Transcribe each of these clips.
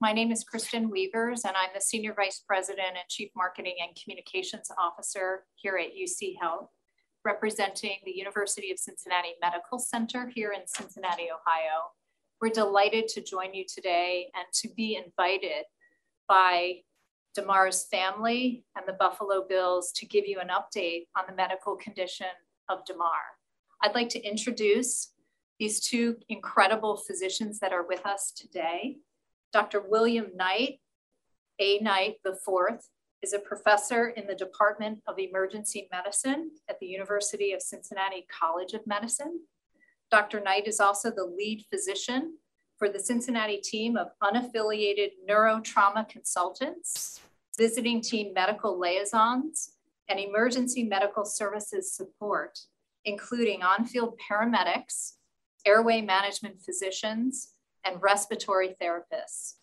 My name is Kristen Weavers, and I'm the Senior Vice President and Chief Marketing and Communications Officer here at UC Health, representing the University of Cincinnati Medical Center here in Cincinnati, Ohio. We're delighted to join you today and to be invited by Damar's family and the Buffalo Bills to give you an update on the medical condition of Damar. I'd like to introduce these two incredible physicians that are with us today. Dr. William Knight, A. Knight IV, is a professor in the Department of Emergency Medicine at the University of Cincinnati College of Medicine. Dr. Knight is also the lead physician for the Cincinnati team of unaffiliated neurotrauma consultants, visiting team medical liaisons, and emergency medical services support, including on field paramedics, airway management physicians, and respiratory therapists.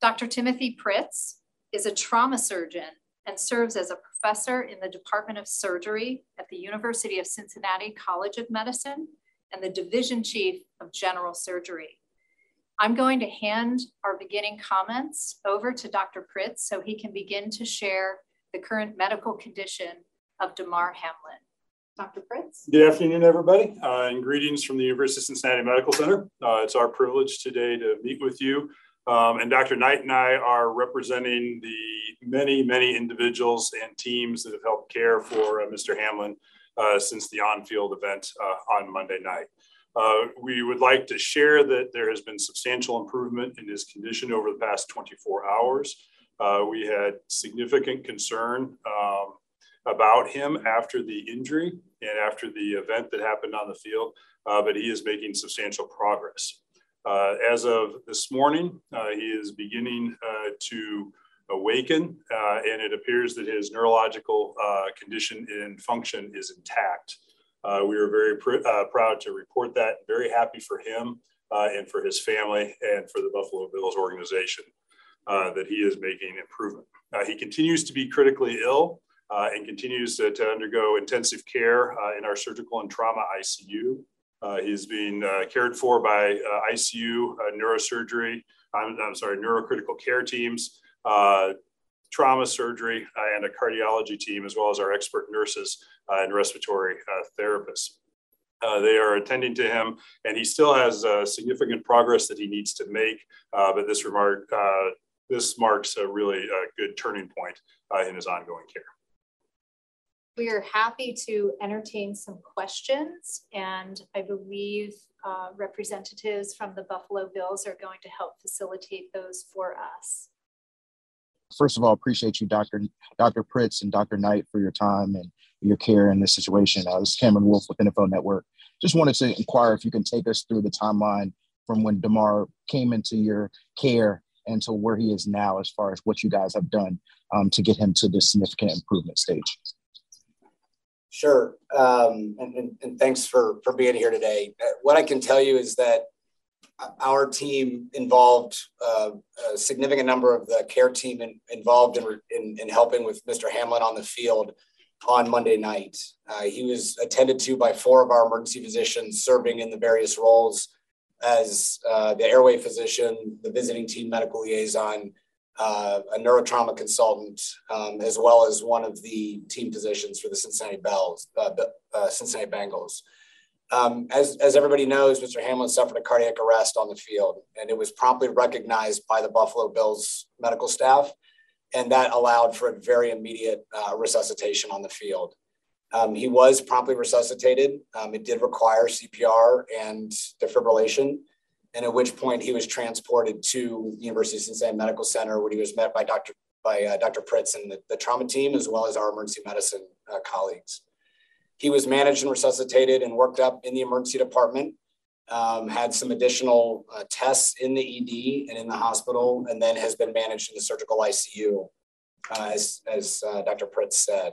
Dr. Timothy Pritts is a trauma surgeon and serves as a professor in the Department of Surgery at the University of Cincinnati College of Medicine and the Division Chief of General Surgery. I'm going to hand our beginning comments over to Dr. Pritts so he can begin to share the current medical condition of Damar Hamlin. Dr. Pritts. Good afternoon, everybody, uh, and greetings from the University of Cincinnati Medical Center. Uh, it's our privilege today to meet with you. Um, and Dr. Knight and I are representing the many, many individuals and teams that have helped care for uh, Mr. Hamlin uh, since the on field event uh, on Monday night. Uh, we would like to share that there has been substantial improvement in his condition over the past 24 hours. we had significant concern um, about him after the injury and after the event that happened on the field, uh, but he is making substantial progress. Uh, as of this morning, uh, he is beginning uh, to awaken, uh, and it appears that his neurological condition and function is intact. we are very pr- proud to report that, very happy for him and for his family and for the Buffalo Bills organization that he is making improvement. he continues to be critically ill uh, and continues to, to, undergo intensive care uh, in our surgical and trauma ICU. Uh, he's being uh, cared for by uh, ICU uh, neurosurgery, I'm, I'm, sorry, neurocritical care teams, trauma surgery, and a cardiology team, as well as our expert nurses and respiratory therapists. they are attending to him, and he still has significant progress that he needs to make. but this remark, this marks a really good turning point in his ongoing care. We are happy to entertain some questions, and I believe uh, representatives from the Buffalo Bills are going to help facilitate those for us. First of all, appreciate you, Dr. Dr. Pritts and Dr. Knight, for your time and your care in this situation. Uh, this is Cameron Wolfe with NFL Network. Just wanted to inquire if you can take us through the timeline from when Damar came into your care and to where he is now, as far as what you guys have done um, to get him to this significant improvement stage. Sure. Um, and, and, and, thanks for, for being here today. Uh, what I can tell you is that our team involved uh, a significant number of the care team in, involved in, in, in, helping with Mr. Hamlin on the field on Monday night. Uh, he was attended to by four of our emergency physicians serving in the various roles as uh, the airway physician, the visiting team medical liaison, uh, a neurotrauma consultant, um, as well as one of the team physicians for the Cincinnati Bells, uh, uh, Cincinnati Bengals. Um, as, as everybody knows, Mr. Hamlin suffered a cardiac arrest on the field, and it was promptly recognized by the Buffalo Bills medical staff, and that allowed for a very immediate uh, resuscitation on the field. Um, he was promptly resuscitated. Um, it did require CPR and defibrillation. And at which point he was transported to University of Cincinnati Medical Center, where he was met by Dr. by uh, Dr. Pritts and the, the, trauma team, as well as our emergency medicine uh, colleagues. He was managed and resuscitated and worked up in the emergency department. Um, had some additional uh, tests in the ED and in the hospital, and then has been managed in the surgical ICU, uh, as, as uh, Dr. Pritts said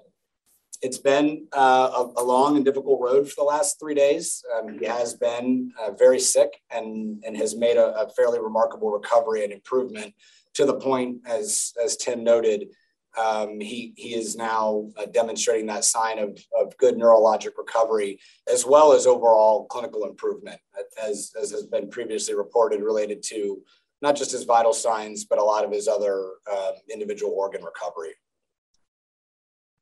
it's been uh, a, a, long and difficult road for the last three days. Um, he has been uh, very sick and, and has made a, a, fairly remarkable recovery and improvement to the point, as, as Tim noted, um, he, he is now uh, demonstrating that sign of, of good neurologic recovery as well as overall clinical improvement, as, as has been previously reported related to not just his vital signs, but a lot of his other um, individual organ recovery.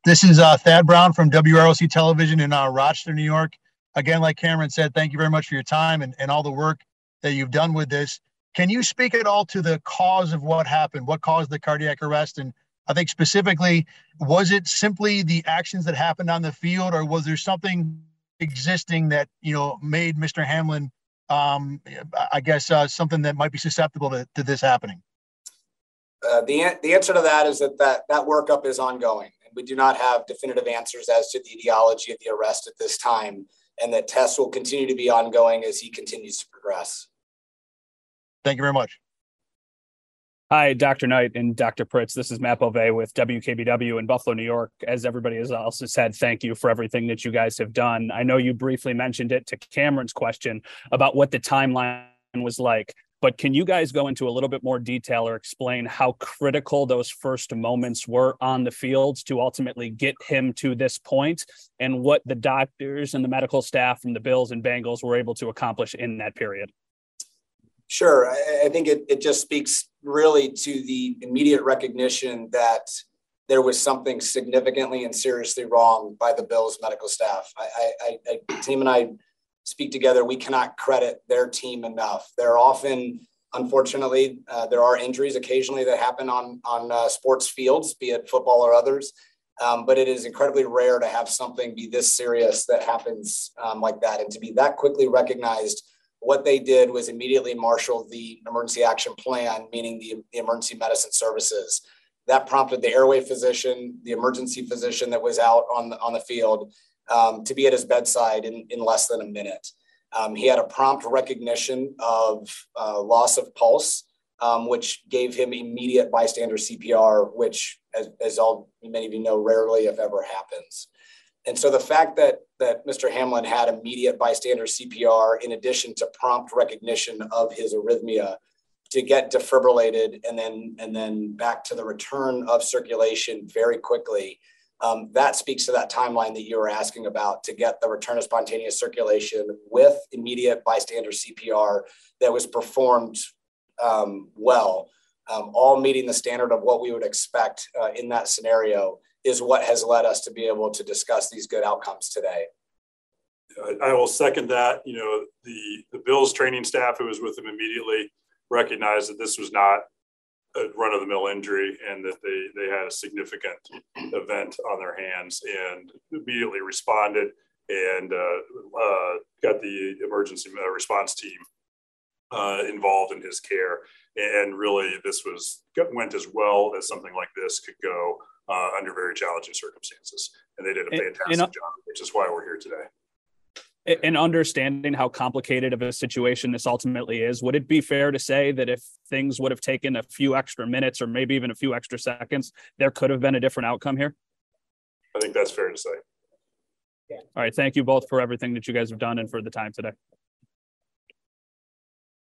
This is uh, Thad Brown from WROC Television in uh, Rochester, New York. Again, like Cameron said, thank you very much for your time and, and all the work that you've done with this. Can you speak at all to the cause of what happened? What caused the cardiac arrest? And I think specifically, was it simply the actions that happened on the field, or was there something existing that you know made Mr. Hamlin, um, I guess, uh, something that might be susceptible to, to this happening? Uh, the the answer to that is that that that workup is ongoing we do not have definitive answers as to the etiology of the arrest at this time, and that tests will continue to be ongoing as he continues to progress. Thank you very much. Hi, Dr. Knight and Dr. Pritts. This is Matt Bove with WKBW in Buffalo, New York. As everybody has also said, thank you for everything that you guys have done. I know you briefly mentioned it to Cameron's question about what the timeline was like but can you guys go into a little bit more detail or explain how critical those first moments were on the fields to ultimately get him to this point and what the doctors and the medical staff from the Bills and Bengals were able to accomplish in that period? Sure. I, think it, it just speaks really to the immediate recognition that there was something significantly and seriously wrong by the Bills medical staff. I, I, I team and I speak together, we cannot credit their team enough. They're often, unfortunately, uh, there are injuries occasionally that happen on on uh, sports fields, be it football or others. Um, but it is incredibly rare to have something be this serious that happens um, like that, and to be that quickly recognized. What they did was immediately marshal the emergency action plan, meaning the, the emergency medicine services. That prompted the airway physician, the emergency physician that was out on the, on the field, um, to be at his bedside in, in less than a minute. Um, he had a prompt recognition of uh, loss of pulse, um, which gave him immediate bystander CPR, which, as, as all many of you know, rarely, if ever, happens. And so the fact that that Mr. Hamlin had immediate bystander CPR, in addition to prompt recognition of his arrhythmia, to get defibrillated and then and then back to the return of circulation very quickly um, that speaks to that timeline that you were asking about to get the return of spontaneous circulation with immediate bystander CPR that was performed um, well, um, all meeting the standard of what we would expect uh, in that scenario is what has led us to be able to discuss these good outcomes today. I will second that. You know, the the Bills training staff who was with them immediately recognized that this was not a run of the mill injury and that they, they had a significant event on their hands and immediately responded and uh, uh, got the emergency response team uh, involved in his care. And really, this was went as well as something like this could go uh, under very challenging circumstances. And they did a fantastic and, and, job, which is why we're here today and understanding how complicated of a situation this ultimately is, would it be fair to say that if things would have taken a few extra minutes or maybe even a few extra seconds, there could have been a different outcome here? I think that's fair to say. Yeah. All right. Thank you both for everything that you guys have done and for the time today.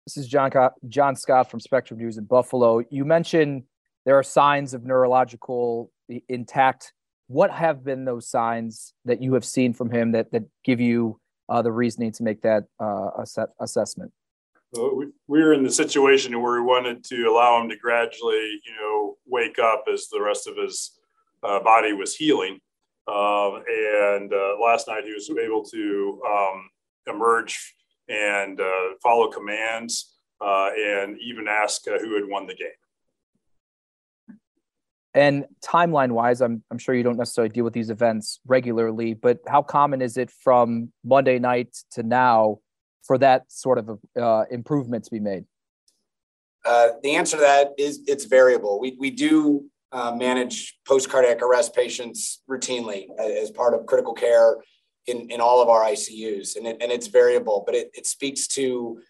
This is John John Scott from Spectrum News in Buffalo. You mentioned there are signs of neurological intact. What have been those signs that you have seen from him that that give you uh, the reasoning to make that uh, ass- assessment? Well, we, we were in the situation where we wanted to allow him to gradually, you know, wake up as the rest of his uh, body was healing. Um, and uh, last night he was able to um, emerge and uh, follow commands uh, and even ask who had won the game. And timeline wise, I'm, I'm sure you don't necessarily deal with these events regularly, but how common is it from Monday night to now for that sort of uh, improvement to be made? Uh, the answer to that is it's variable. We, we do uh, manage post cardiac arrest patients routinely as part of critical care in, in all of our ICUs, and, it, and it's variable, but it, it speaks to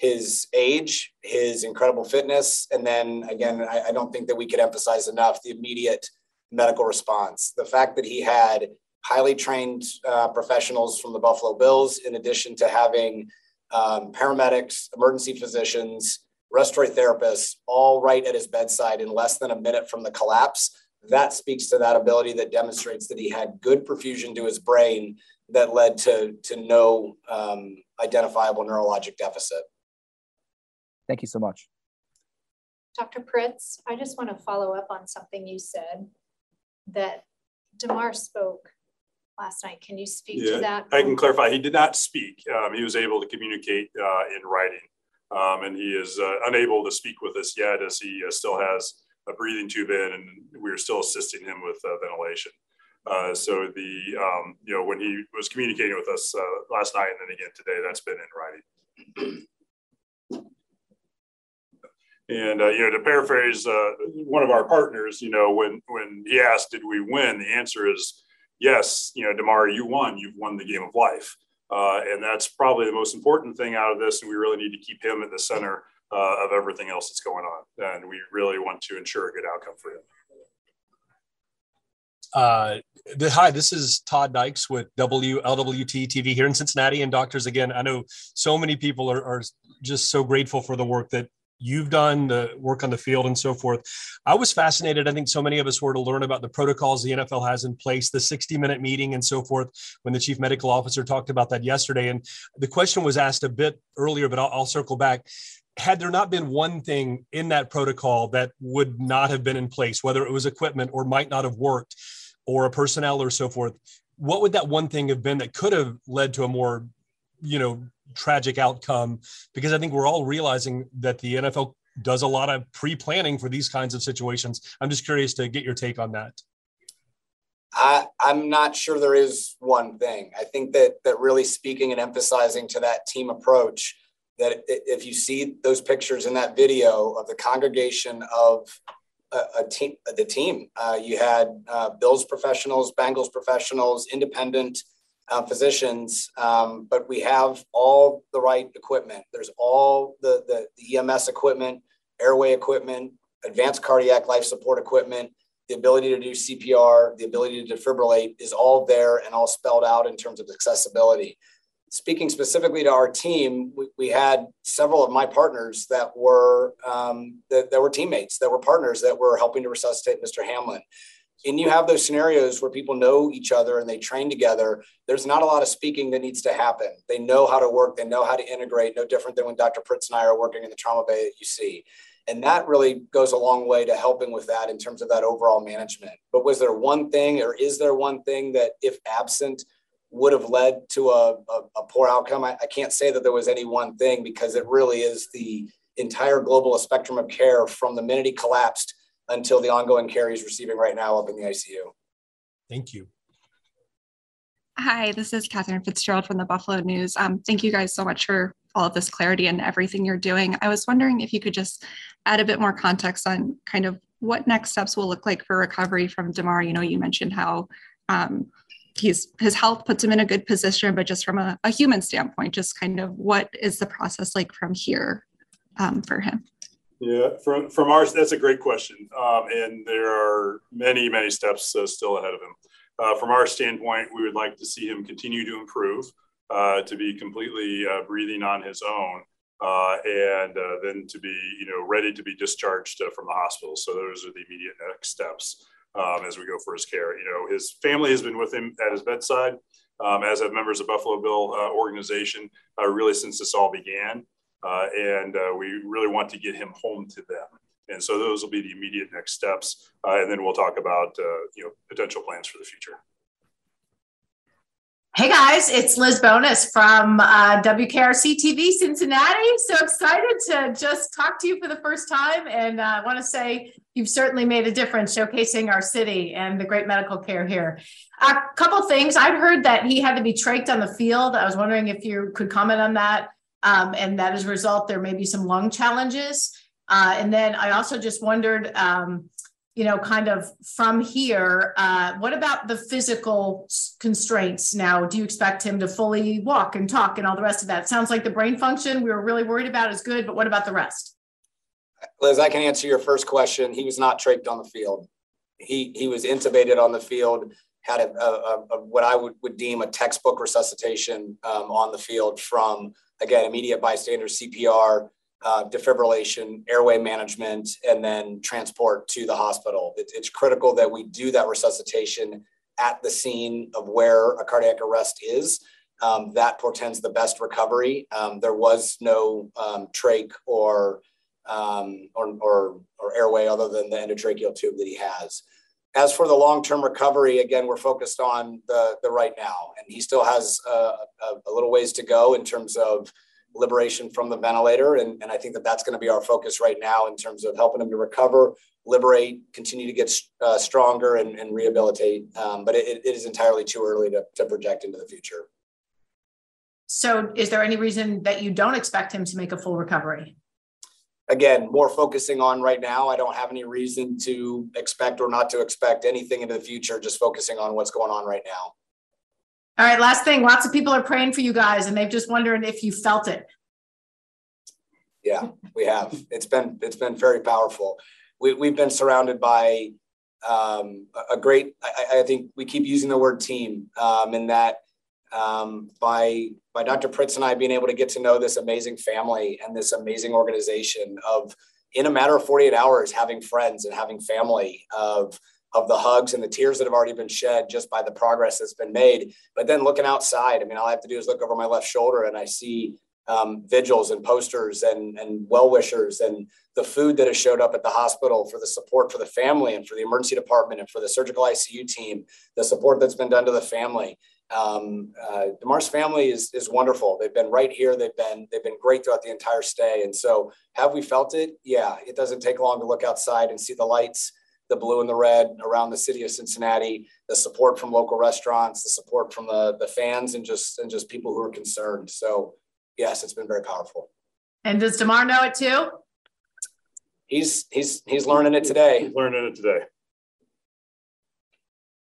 his age, his incredible fitness, and then again, I, I don't think that we could emphasize enough the immediate medical response. The fact that he had highly trained uh, professionals from the Buffalo Bills, in addition to having um, paramedics, emergency physicians, respiratory therapists, all right at his bedside in less than a minute from the collapse. That speaks to that ability that demonstrates that he had good perfusion to his brain that led to, to no um, identifiable neurologic deficit. Thank you so much. Dr. Pritts, I just want to follow up on something you said that Damar spoke last night. Can you speak yeah, to that? I can clarify. He did not speak. Um, he was able to communicate uh, in writing, um, and he is uh, unable to speak with us yet, as he uh, still has a breathing tube in, and we are still assisting him with uh, ventilation. Uh, so the um, you know when he was communicating with us uh, last night and then again today, that's been in writing. And uh, you know, to paraphrase uh, one of our partners, you know, when when he asked, "Did we win?" the answer is yes. You know, Damar, you won. You've won the game of life, uh, and that's probably the most important thing out of this. And we really need to keep him at the center uh, of everything else that's going on. And we really want to ensure a good outcome for him. Uh, the, hi, this is Todd Dykes with WLWT TV here in Cincinnati. And doctors, again, I know so many people are, are just so grateful for the work that you've done, the work on the field and so forth. I was fascinated. I think so many of us were to learn about the protocols the NFL has in place, the 60 minute meeting and so forth, when the chief medical officer talked about that yesterday. And the question was asked a bit earlier, but I'll, I'll circle back. Had there not been one thing in that protocol that would not have been in place, whether it was equipment or might not have worked, or a personnel or so forth, what would that one thing have been that could have led to a more, you know, tragic outcome because I think we're all realizing that the NFL does a lot of pre-planning for these kinds of situations. I'm just curious to get your take on that. I, I'm not sure there is one thing. I think that that really speaking and emphasizing to that team approach that if you see those pictures in that video of the congregation of a, a team, the team, uh, you had uh, Bills professionals, Bengals professionals, independent uh, physicians, um, but we have all the right equipment. There's all the, the, the EMS equipment, airway equipment, advanced cardiac life support equipment, the ability to do CPR, the ability to defibrillate is all there and all spelled out in terms of accessibility. Speaking specifically to our team, we, we had several of my partners that were um, that, that were teammates, that were partners that were helping to resuscitate Mr. Hamlin and you have those scenarios where people know each other and they train together. There's not a lot of speaking that needs to happen. They know how to work. They know how to integrate no different than when dr pritts and i are working in the trauma bay at uc and that really goes a long way to helping with that in terms of that overall management. But was there one thing or is there one thing that if absent would have led to a, a, a poor outcome? I, I can't say that there was any one thing because it really is the entire global spectrum of care from the minute he collapsed until the ongoing care he's receiving right now up in the ICU. Thank you. Hi, this is Catherine Fitzgerald from the Buffalo News. Um, thank you guys so much for all of this clarity and everything you're doing. I was wondering if you could just add a bit more context on kind of what next steps will look like for recovery from Damar. You know, you mentioned how um, he's his health puts him in a good position, but just from a, a, human standpoint, just kind of what is the process like from here um, for him? Yeah, from from our that's a great question, um, and there are many many steps uh, still ahead of him. Uh, from our standpoint, we would like to see him continue to improve, uh, to be completely uh, breathing on his own, uh, and uh, then to be you know ready to be discharged from the hospital. So those are the immediate next steps um, as we go for his care. You know, his family has been with him at his bedside, um, as have members of Buffalo Bill organization, really since this all began. Uh, and uh, we really want to get him home to them. And so those will be the immediate next steps, uh, and then we'll talk about you know potential plans for the future. Hey guys, it's Liz Bonis from uh, WKRC TV Cincinnati. So excited to just talk to you for the first time. And I want to say you've certainly made a difference showcasing our city and the great medical care here. A couple things. I've heard that he had to be trached on the field. I was wondering if you could comment on that. Um, and that as a result, there may be some lung challenges. Uh, and then I also just wondered, um, you know, kind of from here, uh, what about the physical constraints now? Do you expect him to fully walk and talk and all the rest of that? sounds like the brain function we were really worried about is good, but what about the rest? Liz, I can answer your first question. He was not trached on the field. He he was intubated on the field. Had a, a, a what I would, would deem a textbook resuscitation um, on the field from again immediate bystander CPR, uh, defibrillation, airway management, and then transport to the hospital. It, it's critical that we do that resuscitation at the scene of where a cardiac arrest is. Um, that portends the best recovery. Um, there was no um, trach or um, or, or, or airway other than the endotracheal tube that he has. As for the long-term recovery, again, we're focused on the, the right now, and he still has a, a, a little ways to go in terms of liberation from the ventilator. And, and I think that that's going to be our focus right now in terms of helping him to recover, liberate, continue to get uh, stronger and, and rehabilitate. Um, but it, it is entirely too early to, to project into the future. So is there any reason that you don't expect him to make a full recovery? Again, more focusing on right now. I don't have any reason to expect or not to expect anything into the future, just focusing on what's going on right now. All right, last thing. Lots of people are praying for you guys and they've just wondering if you felt it. Yeah, we have. It's been it's been very powerful. We, we've been surrounded by um, a great. I, I, think we keep using the word team, um, in that um, by by Dr. Pritts and I being able to get to know this amazing family and this amazing organization of in a matter of 48 hours having friends and having family of of the hugs and the tears that have already been shed just by the progress that's been made but then looking outside i mean all i have to do is look over my left shoulder and i see um, vigils and posters and, and well wishers and the food that has showed up at the hospital for the support for the family and for the emergency department and for the surgical ICU team, the support that's been done to the family. Um, uh, Damar's family is is wonderful. They've been right here. They've been they've been great throughout the entire stay. And so, have we felt it? Yeah. It doesn't take long to look outside and see the lights, the blue and the red around the city of Cincinnati. The support from local restaurants, the support from the the fans, and just and just people who are concerned. So, yes, it's been very powerful. And does Damar know it too? He's he's he's learning it today. He's learning it today.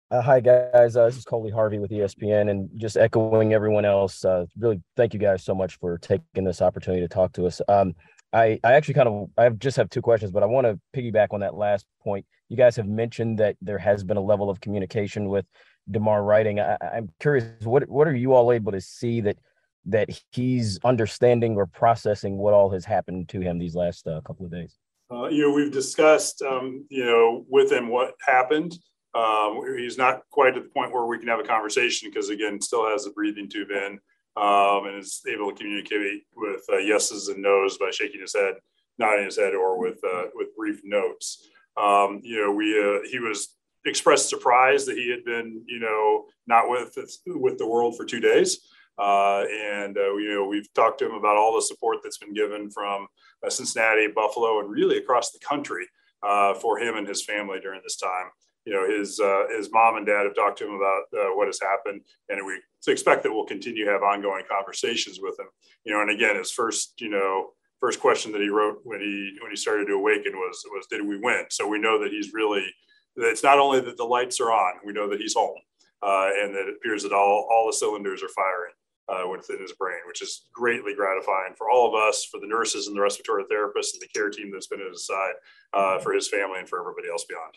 Uh, hi guys, uh, this is Coley Harvey with ESPN, and just echoing everyone else. Uh, really, thank you guys so much for taking this opportunity to talk to us. Um, I, I actually kind of, I just have two questions, but I want to piggyback on that last point. You guys have mentioned that there has been a level of communication with Damar writing. I, am curious, what what are you all able to see that that he's understanding or processing what all has happened to him these last uh, couple of days? Uh, you know, we've discussed, um, you know, with him what happened. Um, he's not quite at the point where we can have a conversation because, again, still has a breathing tube in um, and is able to communicate with uh, yeses and nos by shaking his head, nodding his head, or with uh, with brief notes. Um, you know, we uh, he was expressed surprise that he had been, you know, not with with the world for two days. Uh, and uh, you know, we've talked to him about all the support that's been given from uh, Cincinnati, Buffalo, and really across the country uh, for him and his family during this time you know his uh, his mom and dad have talked to him about uh, what has happened, and we expect that we'll continue to have ongoing conversations with him. You know, and again, his first you know first question that he wrote when he when he started to awaken was was did we win? So we know that he's really that it's not only that the lights are on, we know that he's home, uh, and that it appears that all all the cylinders are firing. Uh, within his brain, which is greatly gratifying for all of us, for the nurses and the respiratory therapists and the care team that's been at his side, uh, for his family and for everybody else beyond.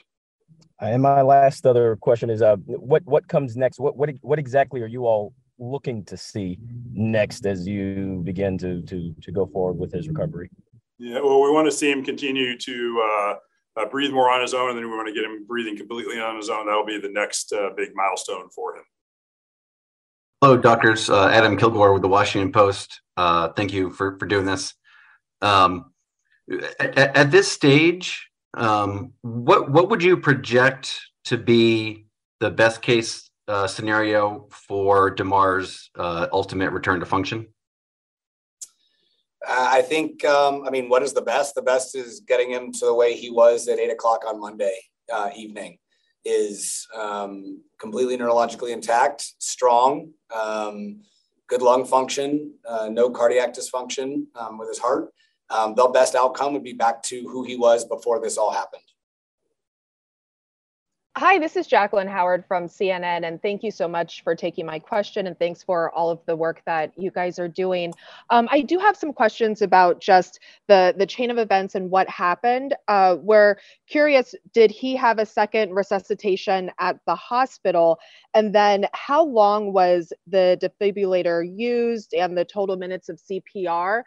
And my last other question is, uh, what what comes next? What what what exactly are you all looking to see next as you begin to to to go forward with his recovery? Yeah, well, we want to see him continue to uh, uh, breathe more on his own, and then we want to get him breathing completely on his own. That'll be the next uh, big milestone for him. Hello, doctors. Uh, Adam Kilgore with the Washington Post. Uh, thank you for for doing this. Um, at, at this stage, um, what what would you project to be the best case uh, scenario for Damar's uh, ultimate return to function? Uh, I think, um, I mean, what is the best? The best is getting him to the way he was at eight o'clock on Monday uh, evening. Is um, completely neurologically intact, strong, um, good lung function, uh, no cardiac dysfunction um, with his heart. Um, the best outcome would be back to who he was before this all happened. Hi, this is Jacqueline Howard from CNN, and thank you so much for taking my question, and thanks for all of the work that you guys are doing. Um, I do have some questions about just the the chain of events and what happened. Uh, we're curious: did he have a second resuscitation at the hospital, and then how long was the defibrillator used, and the total minutes of CPR?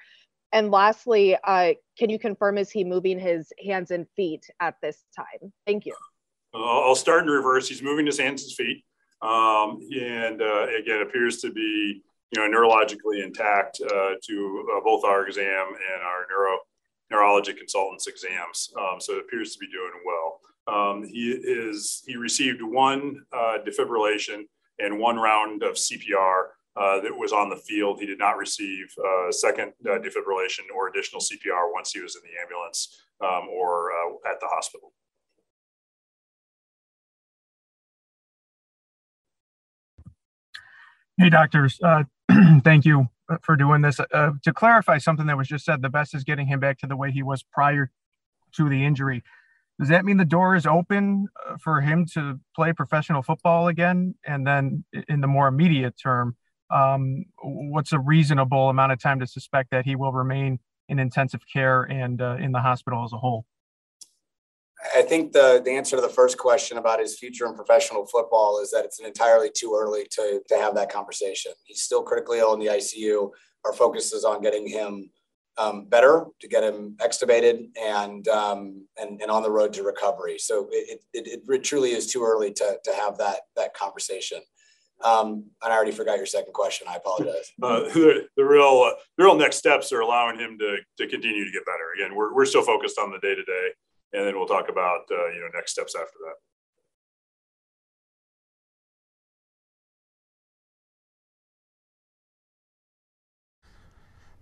And lastly, uh, can you confirm is he moving his hands and feet at this time? Thank you. I'll start in reverse. He's moving his hands and feet, um, and uh, again appears to be you know neurologically intact uh, to uh, both our exam and our neuro neurology consultants exams. Um, so it appears to be doing well. Um, he is he received one uh, defibrillation and one round of CPR. Uh, that was on the field. He did not receive uh, second defibrillation or additional CPR once he was in the ambulance um, or at the hospital. Hey, doctors. Uh, thank you uh, for doing this. Uh, to clarify something that was just said, the best is getting him back to the way he was prior to the injury. Does that mean the door is open uh, for him to play professional football again? And then, in the more immediate term, um, what's a reasonable amount of time to suspect that he will remain in intensive care and uh, in the hospital as a whole? I think the, the answer to the first question about his future in professional football is that it's entirely too early to, to have that conversation. He's still critically ill in the ICU. Our focus is on getting him um, better, to get him extubated and, um, and, and on the road to recovery. So it, it, it truly is too early to, to have that, that conversation. Um, and I already forgot your second question. I apologize. Uh, the, the, real, uh, the real next steps are allowing him to, to continue to get better. Again, we're, we're still focused on the day to day and then we'll talk about uh, you know next steps after that.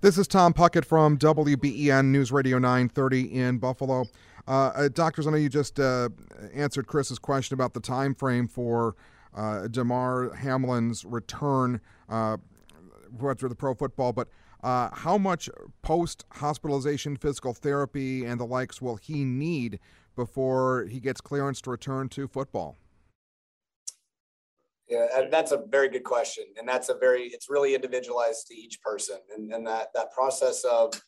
This is Tom Puckett from WBEN News Radio 930 in Buffalo. Uh, uh, doctors, I know you just uh, answered Chris's question about the time frame for uh, Damar Hamlin's return uh, for the pro football, but uh, how much post hospitalization physical therapy and the likes will he need before he gets clearance to return to football? Yeah, that's a very good question. And that's a very, it's really individualized to each person. And, and that, that process of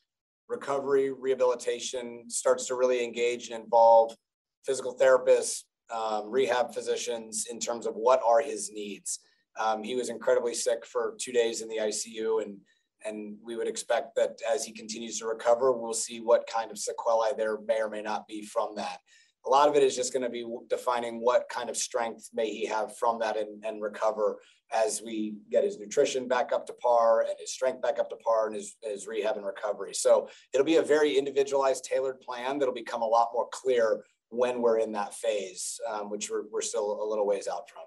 recovery, rehabilitation starts to really engage and involve physical therapists, um, rehab physicians in terms of what are his needs. Um, he was incredibly sick for two days in the ICU and and we would expect that as he continues to recover, we'll see what kind of sequelae there may or may not be from that. A lot of it is just going to be defining what kind of strength may he have from that and, and recover as we get his nutrition back up to par and his strength back up to par and his, his rehab and recovery. So it'll be a very individualized, tailored plan that'll become a lot more clear when we're in that phase, um, which we're, we're still a little ways out from.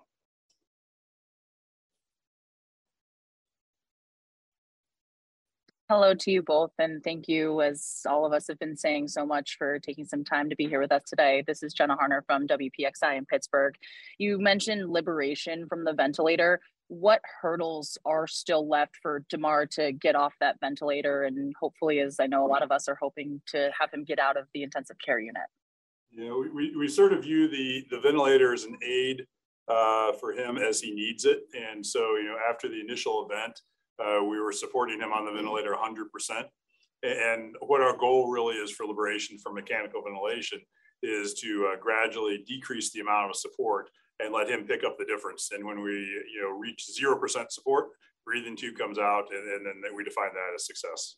Hello to you both, and thank you, as all of us have been saying so much, for taking some time to be here with us today. This is Jenna Harner from WPXI in Pittsburgh. You mentioned liberation from the ventilator. What hurdles are still left for Damar to get off that ventilator? And hopefully, as I know a lot of us are hoping to have him get out of the intensive care unit. Yeah, know, we, we sort of view the, the ventilator as an aid uh, for him as he needs it. And so, you know, after the initial event, uh, we were supporting him on the ventilator 100%. And what our goal really is for liberation from mechanical ventilation is to uh, gradually decrease the amount of support and let him pick up the difference. And when we, you know, reach 0% support, breathing tube comes out and, and then we define that as success.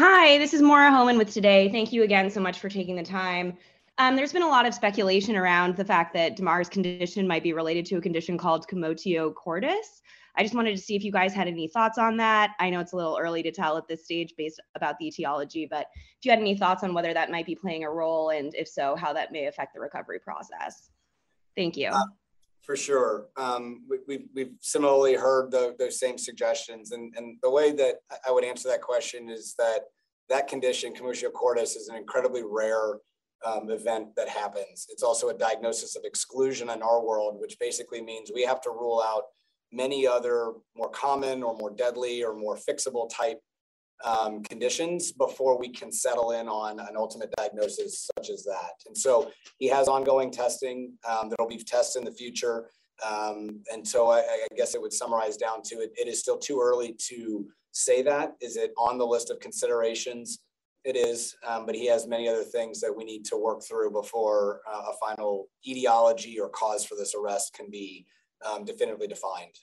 Hi, this is Maura Hohman with Today. Thank you again so much for taking the time. Um, there's been a lot of speculation around the fact that Damar's condition might be related to a condition called commotio cordis. I just wanted to see if you guys had any thoughts on that. I know it's a little early to tell at this stage based about the etiology, but if you had any thoughts on whether that might be playing a role, and if so, how that may affect the recovery process. Thank you. Uh, for sure. Um, we, have we've, similarly heard the, those same suggestions. And, and the way that I would answer that question is that that condition, commotio cordis, is an incredibly rare um, event that happens. It's also a diagnosis of exclusion in our world, which basically means we have to rule out many other more common or more deadly or more fixable type um, conditions before we can settle in on an ultimate diagnosis such as that. And so he has ongoing testing. Um, there'll be tests in the future. Um, and so I, I, guess it would summarize down to it. It is still too early to say that. Is it on the list of considerations? It is, um, but he has many other things that we need to work through before uh, a final etiology or cause for this arrest can be um, definitively defined.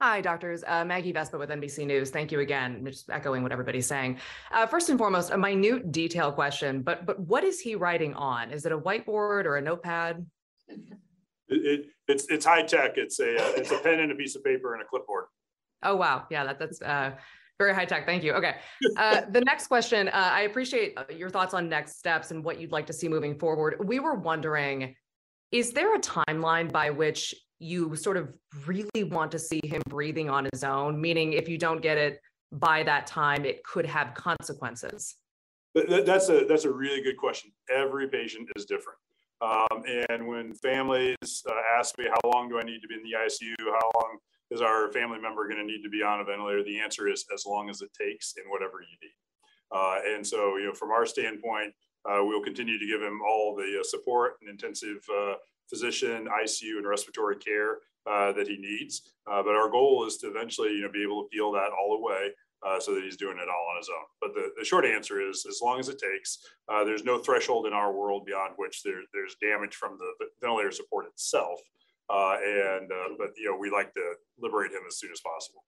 Hi, doctors. Uh, Maggie Vespa with NBC News. Thank you again. Just echoing what everybody's saying. Uh, first and foremost, a minute detail question, but but what is he writing on? Is it a whiteboard or a notepad? It, it, it's it's high tech. It's a uh, it's a pen and a piece of paper and a clipboard. Oh wow, yeah, that, that's uh, very high tech. Thank you. Okay, uh, the next question. Uh, I appreciate uh, your thoughts on next steps and what you'd like to see moving forward. We were wondering, is there a timeline by which you sort of really want to see him breathing on his own? Meaning, if you don't get it by that time, it could have consequences. That's a that's a really good question. Every patient is different. Um, and when families uh, ask me, how long do I need to be in the ICU? How long is our family member going to need to be on a ventilator? The answer is as long as it takes and whatever you need. Uh, and so, you know, from our standpoint, uh, we'll continue to give him all the uh, support and intensive uh, physician, ICU, and respiratory care uh, that he needs. but our goal is to eventually, you know, be able to peel that all away uh, so that he's doing it all on his own. But the, the short answer is as long as it takes, uh, there's no threshold in our world beyond which there, there's damage from the ventilator support itself. Uh, and, uh, but, you know, we like to liberate him as soon as possible.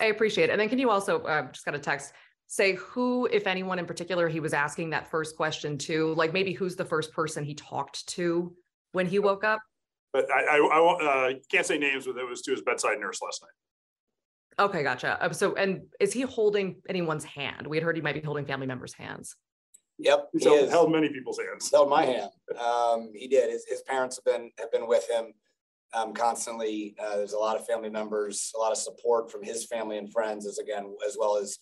I appreciate it. And then can you also uh, just got a text say who, if anyone in particular, he was asking that first question to, like maybe who's the first person he talked to when he woke up? But I, I, I uh, can't say names, but it was to his bedside nurse last night. Okay, gotcha. Um, so, and is he holding anyone's hand? We had heard he might be holding family members' hands. Yep, he held, held many people's hands. Held my hand. Um, he did. His, his parents have been have been with him um, constantly. Uh, there's a lot of family members, a lot of support from his family and friends, as again as well as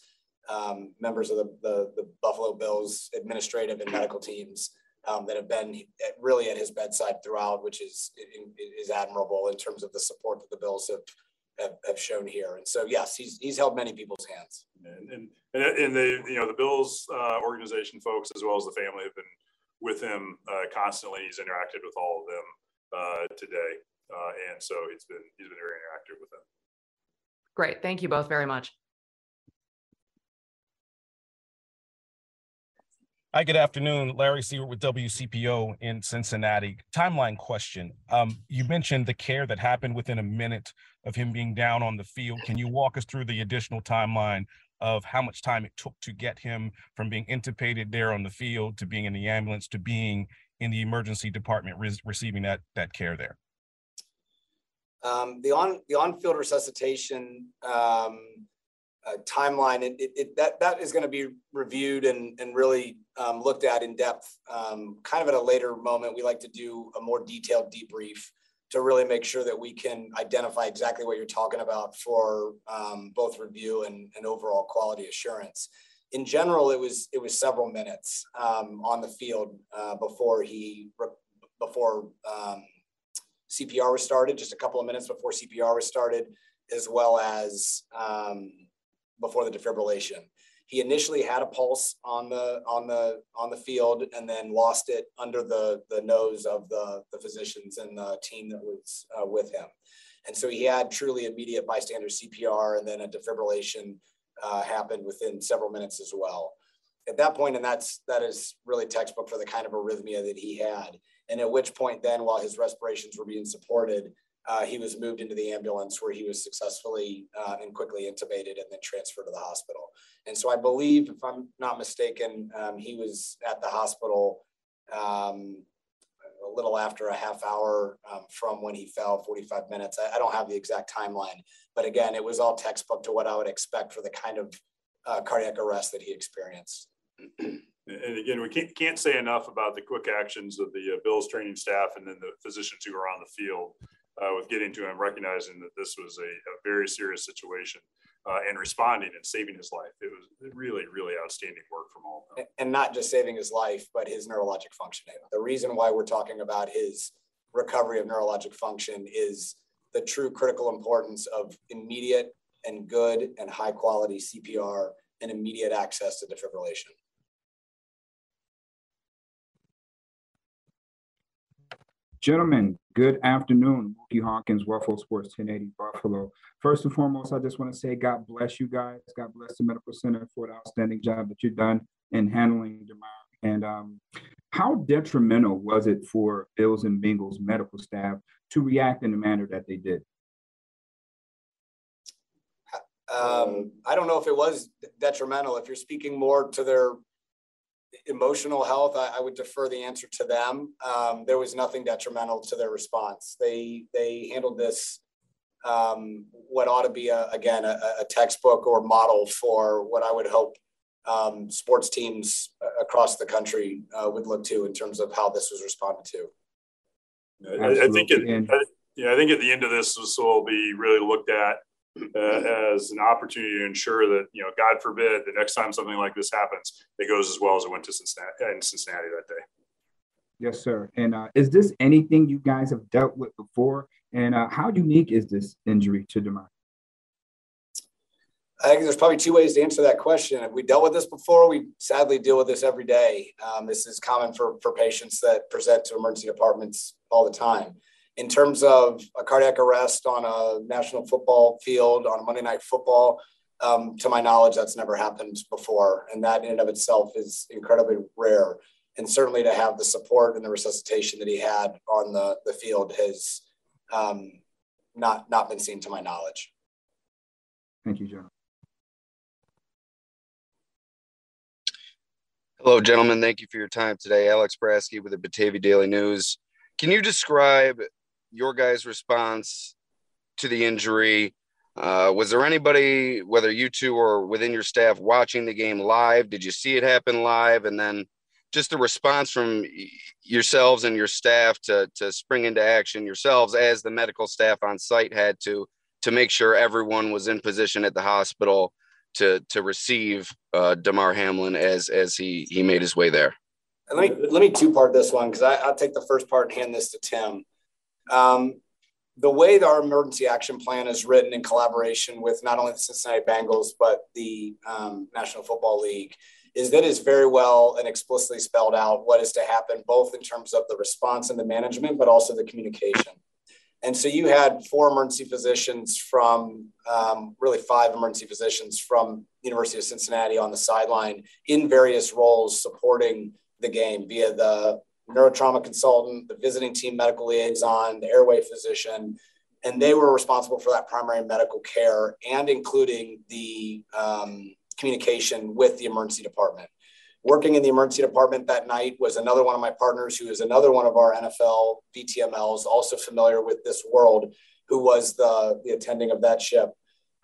um, members of the, the, the Buffalo Bills administrative and medical teams um, that have been really at his bedside throughout, which is is admirable in terms of the support that the Bills have have, have shown here. And so, yes, he's he's held many people's hands. And and, and the you know the Bills uh, organization folks as well as the family have been with him uh, constantly. He's interacted with all of them uh, today, uh, and so it's been he's been very interactive with them. Great, thank you both very much. Hi, good afternoon. Larry Seward with WCPO in Cincinnati. Timeline question. Um, you mentioned the care that happened within a minute of him being down on the field. Can you walk us through the additional timeline of how much time it took to get him from being intubated there on the field to being in the ambulance to being in the emergency department re- receiving that that care there? Um, the on the on field resuscitation um, uh, timeline, it, it, it, that that is going to be reviewed and and really um, looked at in depth, um, kind of at a later moment. We like to do a more detailed debrief to really make sure that we can identify exactly what you're talking about for um, both review and, and overall quality assurance. In general, it was it was several minutes um, on the field uh, before he before um, CPR was started, just a couple of minutes before CPR was started, as well as um, before the defibrillation. He initially had a pulse on the on the on the field and then lost it under the the nose of the the physicians and the team that was uh, with him. And so he had truly immediate bystander CPR and then a defibrillation uh, happened within several minutes as well. At that point, and that's that is really textbook for the kind of arrhythmia that he had. And at which point, then, while his respirations were being supported, uh, he was moved into the ambulance where he was successfully uh, and quickly intubated and then transferred to the hospital. And so I believe, if I'm not mistaken, um, he was at the hospital um, a little after a half hour um, from when he fell, 45 minutes. I, I, don't have the exact timeline, but again, it was all textbook to what I would expect for the kind of uh, cardiac arrest that he experienced. And again, we can't, can't say enough about the quick actions of the uh, Bills training staff and then the physicians who are on the field uh, with getting to him, recognizing that this was a, a very serious situation. uh, and responding and saving his life. It was really, really outstanding work from all of them. And not just saving his life, but his neurologic functioning. The reason why we're talking about his recovery of neurologic function is the true critical importance of immediate and good and high quality CPR and immediate access to defibrillation. Gentlemen, good afternoon. Mookie Hawkins, Buffalo Sports 1080 Buffalo. First and foremost, I just want to say God bless you guys. God bless the Medical Center for the outstanding job that you've done in handling Damar. And um, how detrimental was it for Bills and Bengals medical staff to react in the manner that they did? Um, I don't know if it was detrimental. If you're speaking more to their emotional health, I, I, would defer the answer to them. Um, there was nothing detrimental to their response. They they handled this um, what ought to be a, again a, a, textbook or model for what I would hope um, sports teams across the country uh, would look to in terms of how this was responded to. I, I think it, I, yeah, I think at the end of this, this will be really looked at uh, as an opportunity to ensure that you know, God forbid, the next time something like this happens, it goes as well as it went to Cincinnati in Cincinnati that day. Yes, sir. And uh, is this anything you guys have dealt with before? And uh, how unique is this injury to Damar? I think there's probably two ways to answer that question. If we dealt with this before, we sadly deal with this every day. Um, this is common for, for patients that present to emergency departments all the time in terms of a cardiac arrest on a national football field on Monday night football, um, to my knowledge, that's never happened before. And that in and of itself is incredibly rare. And certainly to have the support and the resuscitation that he had on the, the field has um, not, not been seen to my knowledge. Thank you, John. Hello, gentlemen. Thank you for your time today. Alex Brasky with the Batavia Daily News. Can you describe your guys' response to the injury. Uh, was there anybody, whether you two or within your staff, watching the game live? Did you see it happen live? And then just the response from yourselves and your staff to, to spring into action yourselves as the medical staff on site had to to make sure everyone was in position at the hospital to to receive uh, Damar Hamlin as as he he made his way there. let me let me two part this one because I'll take the first part and hand this to Tim. Um, the way that our emergency action plan is written in collaboration with not only the Cincinnati Bengals, but the um, National Football League is that is very well and explicitly spelled out what is to happen, both in terms of the response and the management, but also the communication. And so you had four emergency physicians from um, really five emergency physicians from University of Cincinnati on the sideline in various roles supporting the game via the neurotrauma consultant, the visiting team medical liaison, the airway physician, and they were responsible for that primary medical care and including the um, communication with the emergency department. Working in the emergency department that night was another one of my partners who is another one of our NFL VTMLs, also familiar with this world, who was the, the attending of that ship.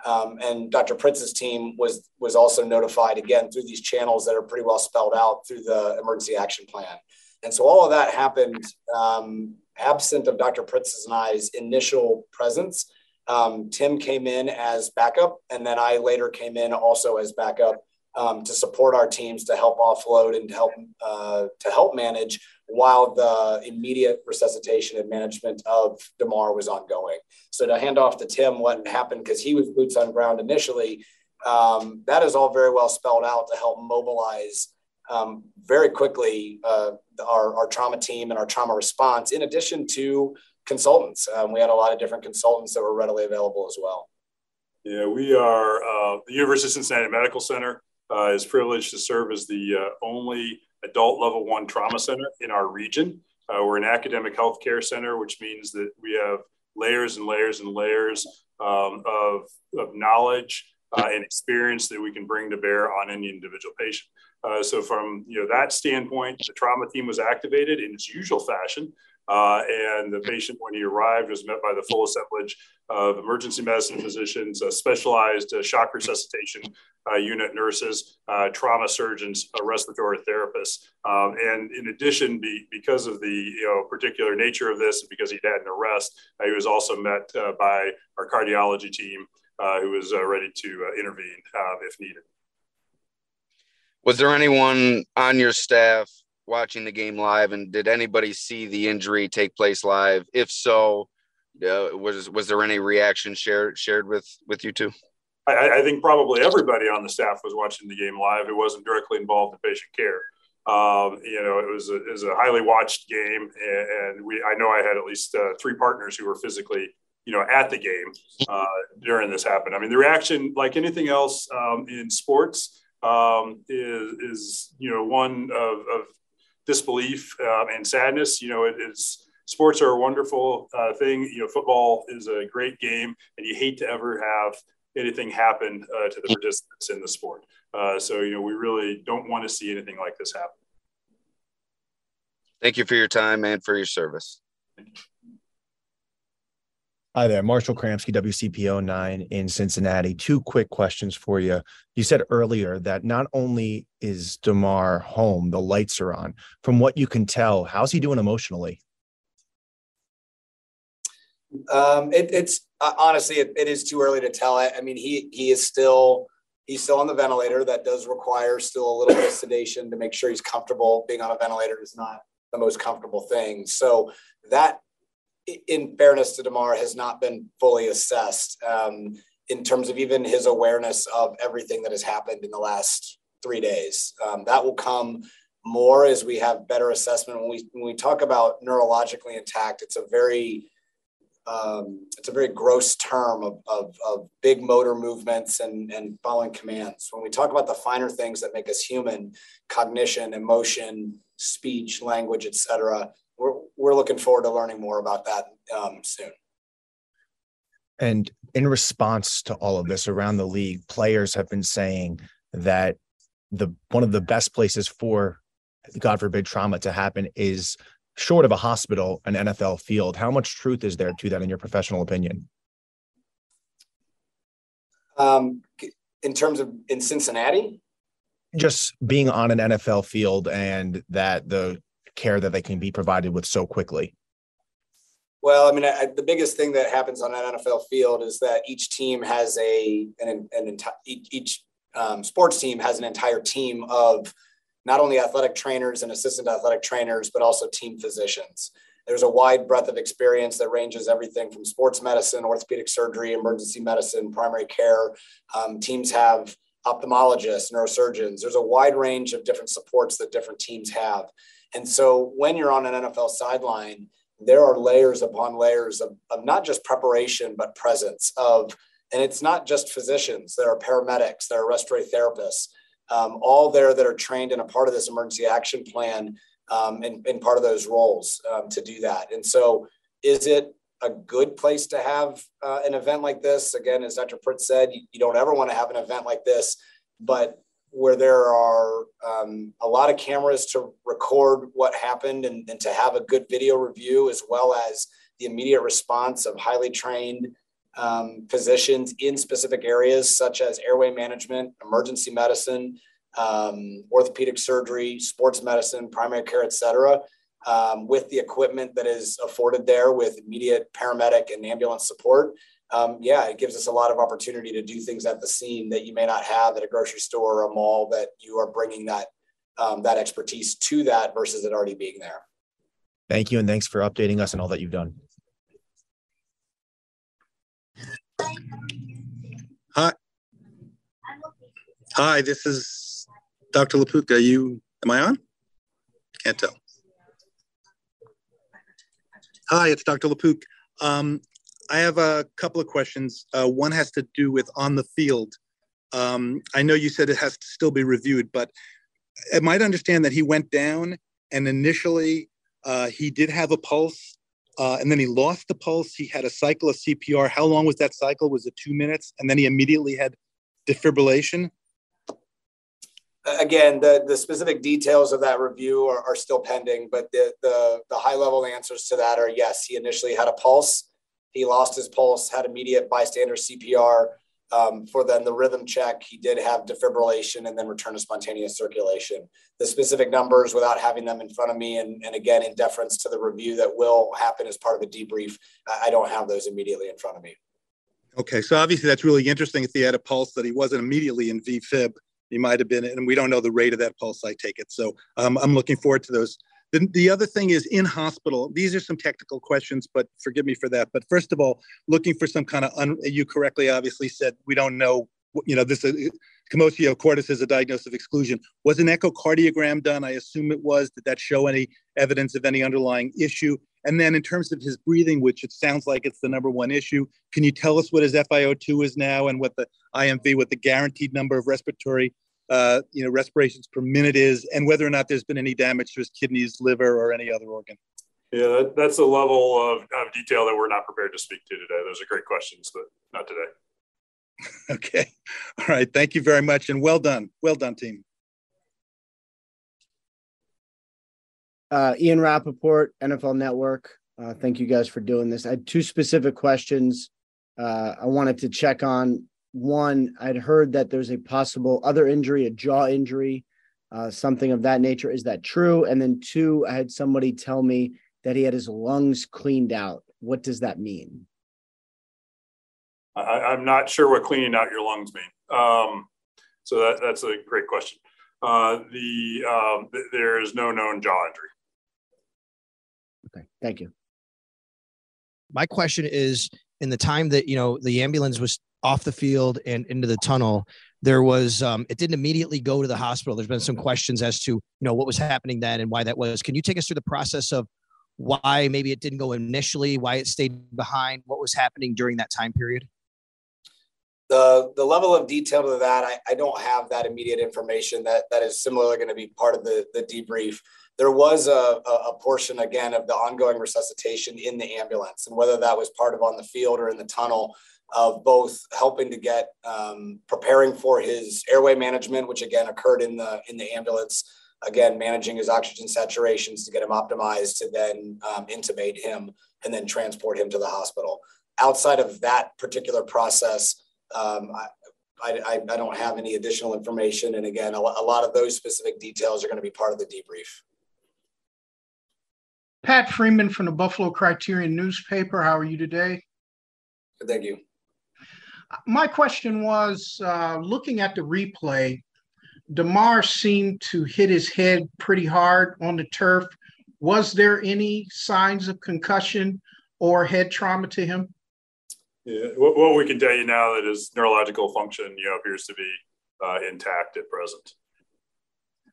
Um, and Dr. Pritts's team was was also notified again through these channels that are pretty well spelled out through the emergency action plan. And so all of that happened um, absent of Dr. Pritts's and I's initial presence. Um, Tim came in as backup, and then I later came in also as backup um, to support our teams to help offload and to help uh, to help manage while the immediate resuscitation and management of Damar was ongoing. So to hand off to Tim what happened because he was boots on ground initially, um, that is all very well spelled out to help mobilize um, very quickly uh, our, our trauma team and our trauma response, in addition to consultants. Um, we had a lot of different consultants that were readily available as well. Yeah, we are uh, the University of Cincinnati Medical Center uh, is privileged to serve as the uh, only adult level one trauma center in our region. Uh, we're an academic healthcare center, which means that we have layers and layers and layers um, of, of knowledge uh, and experience that we can bring to bear on any individual patient. Uh, so from you know that standpoint, the trauma team was activated in its usual fashion. Uh, and the patient, when he arrived, was met by the full assemblage of emergency medicine physicians, uh, specialized uh, shock resuscitation uh, unit nurses, uh, trauma surgeons, respiratory therapists. Um, and in addition, be, because of the you know, particular nature of this, because he'd had an arrest, he was also met by our cardiology team who was ready to intervene uh, if needed. Was there anyone on your staff watching the game live, and did anybody see the injury take place live? If so, uh, was was there any reaction shared shared with with you two? I, I, think probably everybody on the staff was watching the game live. It wasn't directly involved in patient care. Um, you know, it was a, it was a highly watched game, and, and, we I know I had at least uh, three partners who were physically you know at the game uh, during this happened. I mean, the reaction, like anything else um, in sports, um, is is you know one of, of disbelief uh, and sadness. You know, it is sports are a wonderful uh, thing. You know, football is a great game, and you hate to ever have anything happen uh, to the participants in the sport. Uh, so, you know, we really don't want to see anything like this happen. Thank you for your time and for your service. Hi there, Marshall Kramsky, WCPO 9 in Cincinnati. Two quick questions for you. You said earlier that not only is Damar home, the lights are on. From what you can tell, how's he doing emotionally? Um, it, it's uh, honestly, it, it is too early to tell. I, I, mean, he he is still he's still on the ventilator. That does require still a little bit of sedation to make sure he's comfortable. Being on a ventilator is not the most comfortable thing. So that, in fairness to Damar, has not been fully assessed um, in terms of even his awareness of everything that has happened in the last three days. Um, that will come more as we have better assessment. When we when we talk about neurologically intact, it's a very um, it's a very gross term of, of, of, big motor movements and, and following commands. When we talk about the finer things that make us human, cognition, emotion, speech, language, etc., we're, we're looking forward to learning more about that um, soon. And in response to all of this around the league, players have been saying that the one of the best places for God forbid trauma to happen is short of a hospital, an NFL field. How much truth is there to that in your professional opinion? Um, in terms of in Cincinnati? Just being on an NFL field and that the care that they can be provided with so quickly. Well, I mean, I, the biggest thing that happens on an NFL field is that each team has a an, an each um, sports team has an entire team of not only athletic trainers and assistant athletic trainers, but also team physicians. There's a wide breadth of experience that ranges everything from sports medicine, orthopedic surgery, emergency medicine, primary care. Um, teams have ophthalmologists, neurosurgeons. There's a wide range of different supports that different teams have. And so when you're on an NFL sideline, there are layers upon layers of, of not just preparation, but presence of, and it's not just physicians, there are paramedics, there are respiratory therapists, um, all there that are trained in a part of this emergency action plan um, in, in part of those roles um, to do that. And so, is it a good place to have uh, an event like this? Again, as Dr. Pritts said, you, you, don't ever want to have an event like this, but where there are um, a lot of cameras to record what happened and, and to have a good video review, as well as the immediate response of highly trained um, physicians in specific areas such as airway management, emergency medicine, um, orthopedic surgery, sports medicine, primary care, et cetera, um, with the equipment that is afforded there with immediate paramedic and ambulance support. Um, yeah, it gives us a lot of opportunity to do things at the scene that you may not have at a grocery store or a mall that you are bringing that um, that expertise to that versus it already being there. Thank you, and thanks for updating us and all that you've done. Hi. Hi, this is Dr. Lapuka. You, am I on? Can't tell. Hi, it's Dr. LaPook. Um, I have a couple of questions. Uh, one has to do with on the field. Um, I know you said it has to still be reviewed, but I might understand that he went down and initially uh, he did have a pulse uh, and then he lost the pulse. He had a cycle of CPR. How long was that cycle? Was it two minutes? And then he immediately had defibrillation. Again, the, the specific details of that review are, are still pending, but the, the, the high level answers to that are yes, he initially had a pulse. He lost his pulse, had immediate bystander CPR, um, for then the rhythm check, he did have defibrillation and then return to spontaneous circulation. The specific numbers, without having them in front of me, and, and again, in deference to the review that will happen as part of a debrief, I don't have those immediately in front of me. Okay, so obviously that's really interesting. If he had a pulse that he wasn't immediately in VFib, he might have been, and we don't know the rate of that pulse. I take it. So um, I'm looking forward to those. The, the other thing is in hospital. These are some technical questions, but forgive me for that. But first of all, looking for some kind of un, you correctly obviously said we don't know. You know this uh, commotio cordis is a diagnosis of exclusion. Was an echocardiogram done? I assume it was. Did that show any evidence of any underlying issue? And then in terms of his breathing, which it sounds like it's the number one issue, can you tell us what his FiO2 is now and what the IMV, what the guaranteed number of respiratory, uh, you know, respirations per minute is, and whether or not there's been any damage to his kidneys, liver, or any other organ? Yeah, that, that's a level of, of detail that we're not prepared to speak to today. Those are great questions, but not today. okay. All right. Thank you very much. And well done. Well done, team. Uh, Ian Rapoport, NFL Network. Uh, thank you guys for doing this. I had two specific questions uh, I wanted to check on. One, I'd heard that there's a possible other injury, a jaw injury, uh, something of that nature. Is that true? And then two, I had somebody tell me that he had his lungs cleaned out. What does that mean? I, am not sure what cleaning out your lungs mean. Um, so that, that's a great question. Uh, the um, th- there is no known jaw injury. Okay, thank you. My question is in the time that, you know, the ambulance was off the field and into the tunnel, there was, um, it didn't immediately go to the hospital. There's been some questions as to, you know, what was happening then and why that was. Can you take us through the process of why maybe it didn't go initially, why it stayed behind, what was happening during that time period? The, the level of detail to that, I, I don't have that immediate information that, that is similarly going to be part of the, the debrief there was a, a, portion again of the ongoing resuscitation in the ambulance and whether that was part of on the field or in the tunnel of both helping to get um, preparing for his airway management which again occurred in the in the ambulance again managing his oxygen saturations to get him optimized to then um, intubate him and then transport him to the hospital outside of that particular process um, I, I, I, don't have any additional information and again a, a lot of those specific details are going to be part of the debrief Pat Freeman from the Buffalo Criterion newspaper. How are you today? Thank you. My question was uh, looking at the replay, Damar seemed to hit his head pretty hard on the turf. Was there any signs of concussion or head trauma to him? Yeah, what, what we can tell you now that his neurological function, you know, appears to be uh, intact at present.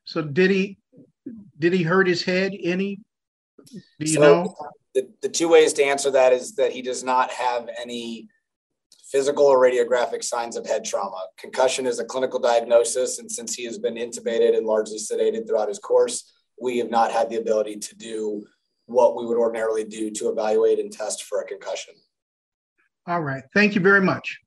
So did he did he hurt his head any do you so know? The, the two ways to answer that is that he does not have any physical or radiographic signs of head trauma. Concussion is a clinical diagnosis, and since he has been intubated and largely sedated throughout his course, we have not had the ability to do what we would ordinarily do to evaluate and test for a concussion. All right. Thank you very much.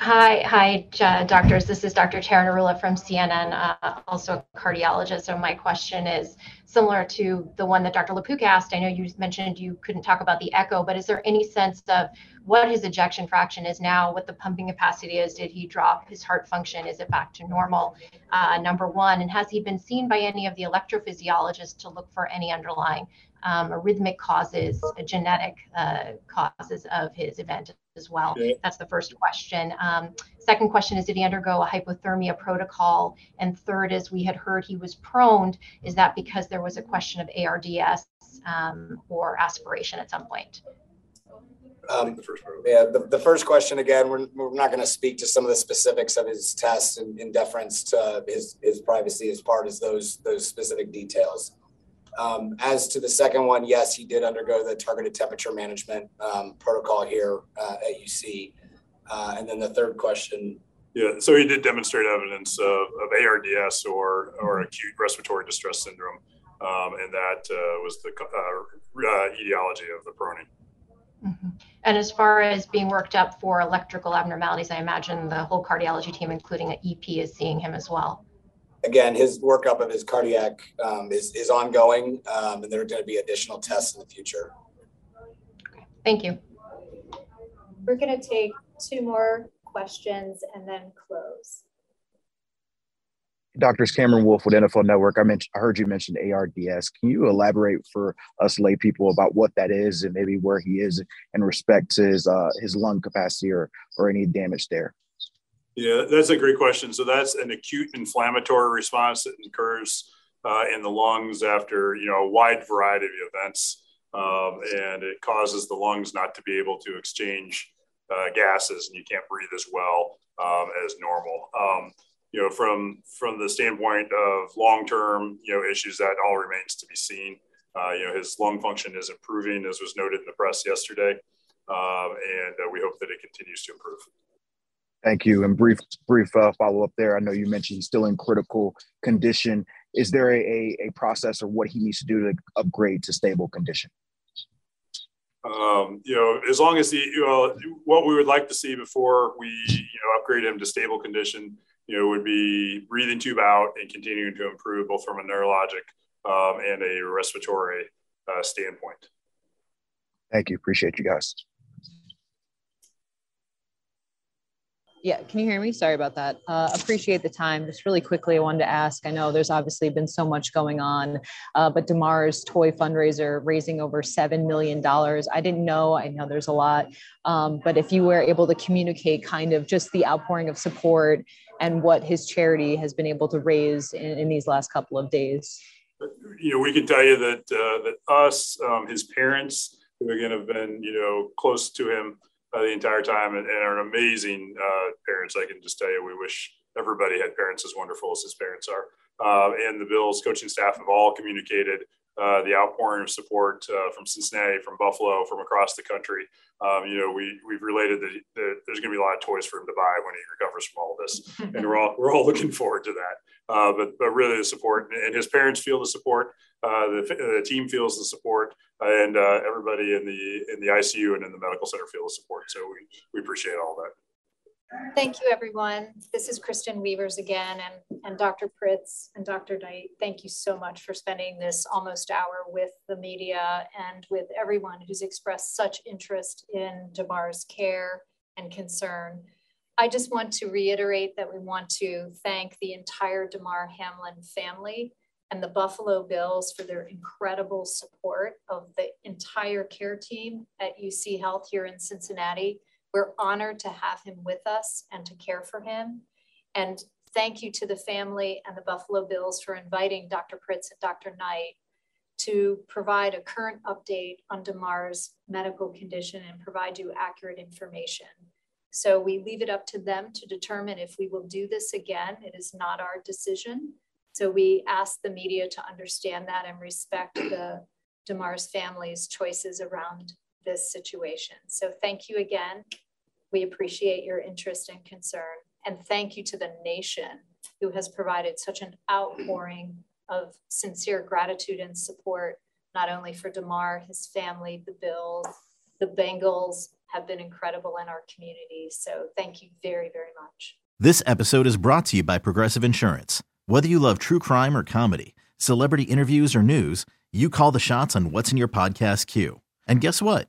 Hi, hi, uh, doctors. This is Dr. Tara Narula from CNN, uh, also a cardiologist. So my question is similar to the one that Dr. LaPook asked. I know you mentioned you couldn't talk about the echo, but is there any sense of what his ejection fraction is now, what the pumping capacity is? Did he drop his heart function? Is it back to normal? Uh, number one, and has he been seen by any of the electrophysiologists to look for any underlying um, arrhythmic causes, genetic uh, causes of his event as well? Yeah. That's the first question. Um, second question is, did he undergo a hypothermia protocol? And third is, we had heard he was prone. Is that because there was a question of ARDS um, or aspiration at some point? Um, yeah, the, the first question again, we're, we're not going to speak to some of the specifics of his test in, in deference to his, his privacy as part as those those specific details. Um, as to the second one, yes, he did undergo the targeted temperature management um, protocol here uh, at UC. Uh, and then the third question. Yeah, so he did demonstrate evidence of, of ARDS or, or acute respiratory distress syndrome. Um, and that uh, was the uh, uh, etiology of the proning. Mm-hmm. And as far as being worked up for electrical abnormalities, I imagine the whole cardiology team, including an EP, is seeing him as well again, his workup of his cardiac um, is, is ongoing, um, and there are going to be additional tests in the future. Thank you. We're going to take two more questions and then close. Doctors Cameron Wolfe with NFL Network. I mentioned, I heard you mention ARDS. Can you elaborate for us lay people about what that is and maybe where he is in respect to his uh, his lung capacity or or any damage there? Yeah, that's a great question. So that's an acute inflammatory response that occurs uh, in the lungs after you know a wide variety of events, um, and it causes the lungs not to be able to exchange uh, gases, and you can't breathe as well um, as normal. Um, you know, from from the standpoint of long term, you know, issues that all remains to be seen. Uh, you know, his lung function is improving, as was noted in the press yesterday, um, and uh, we hope that it continues to improve. Thank you. And brief brief uh, follow up there. I know you mentioned he's still in critical condition. Is there a, a, a process or what he needs to do to upgrade to stable condition? Um, you know, as long as you know what we would like to see before we you know upgrade him to stable condition you know, would be breathing tube out and continuing to improve both from a neurologic um, and a respiratory uh, standpoint. Thank you. Appreciate you guys. Yeah, can you hear me? Sorry about that. Uh, appreciate the time. Just really quickly, I wanted to ask. I know there's obviously been so much going on, uh, but Damar's toy fundraiser raising over seven million dollars. I didn't know. I know there's a lot, um, but if you were able to communicate kind of just the outpouring of support and what his charity has been able to raise in, in these last couple of days. You know, we can tell you that uh, that us, um, his parents, who again have been you know close to him uh, the entire time and, and are amazing uh, parents. I can just tell you, we wish everybody had parents as wonderful as his parents are. Uh, and the Bills coaching staff have all communicated uh, the outpouring of support uh, from Cincinnati, from Buffalo, from across the country. Um, you know, we we've related that, that there's going to be a lot of toys for him to buy when he recovers from all this, and we're all we're all looking forward to that. Uh, but but really the support and his parents feel the support, uh, the, the team feels the support, and uh, everybody in the in the ICU and in the medical center feel the support. So we we appreciate all that. Thank you, everyone. This is Kristen Weavers again, and, and Dr. Pritts and Dr. Knight. Thank you so much for spending this almost hour with the media and with everyone who's expressed such interest in Damar's care and concern. I just want to reiterate that we want to thank the entire Damar Hamlin family and the Buffalo Bills for their incredible support of the entire care team at UC Health here in Cincinnati we're honored to have him with us and to care for him. And thank you to the family and the Buffalo Bills for inviting Dr. Pritts and Dr. Knight to provide a current update on Damar's medical condition and provide you accurate information. So we leave it up to them to determine if we will do this again. It is not our decision. So we ask the media to understand that and respect the Damar's family's choices around this situation. So thank you again. We appreciate your interest and concern. And thank you to the nation who has provided such an outpouring of sincere gratitude and support, not only for Damar, his family, the Bills, the Bengals have been incredible in our community. So thank you very, very much. This episode is brought to you by Progressive Insurance. Whether you love true crime or comedy, celebrity interviews or news, you call the shots on what's in your podcast queue. And guess what?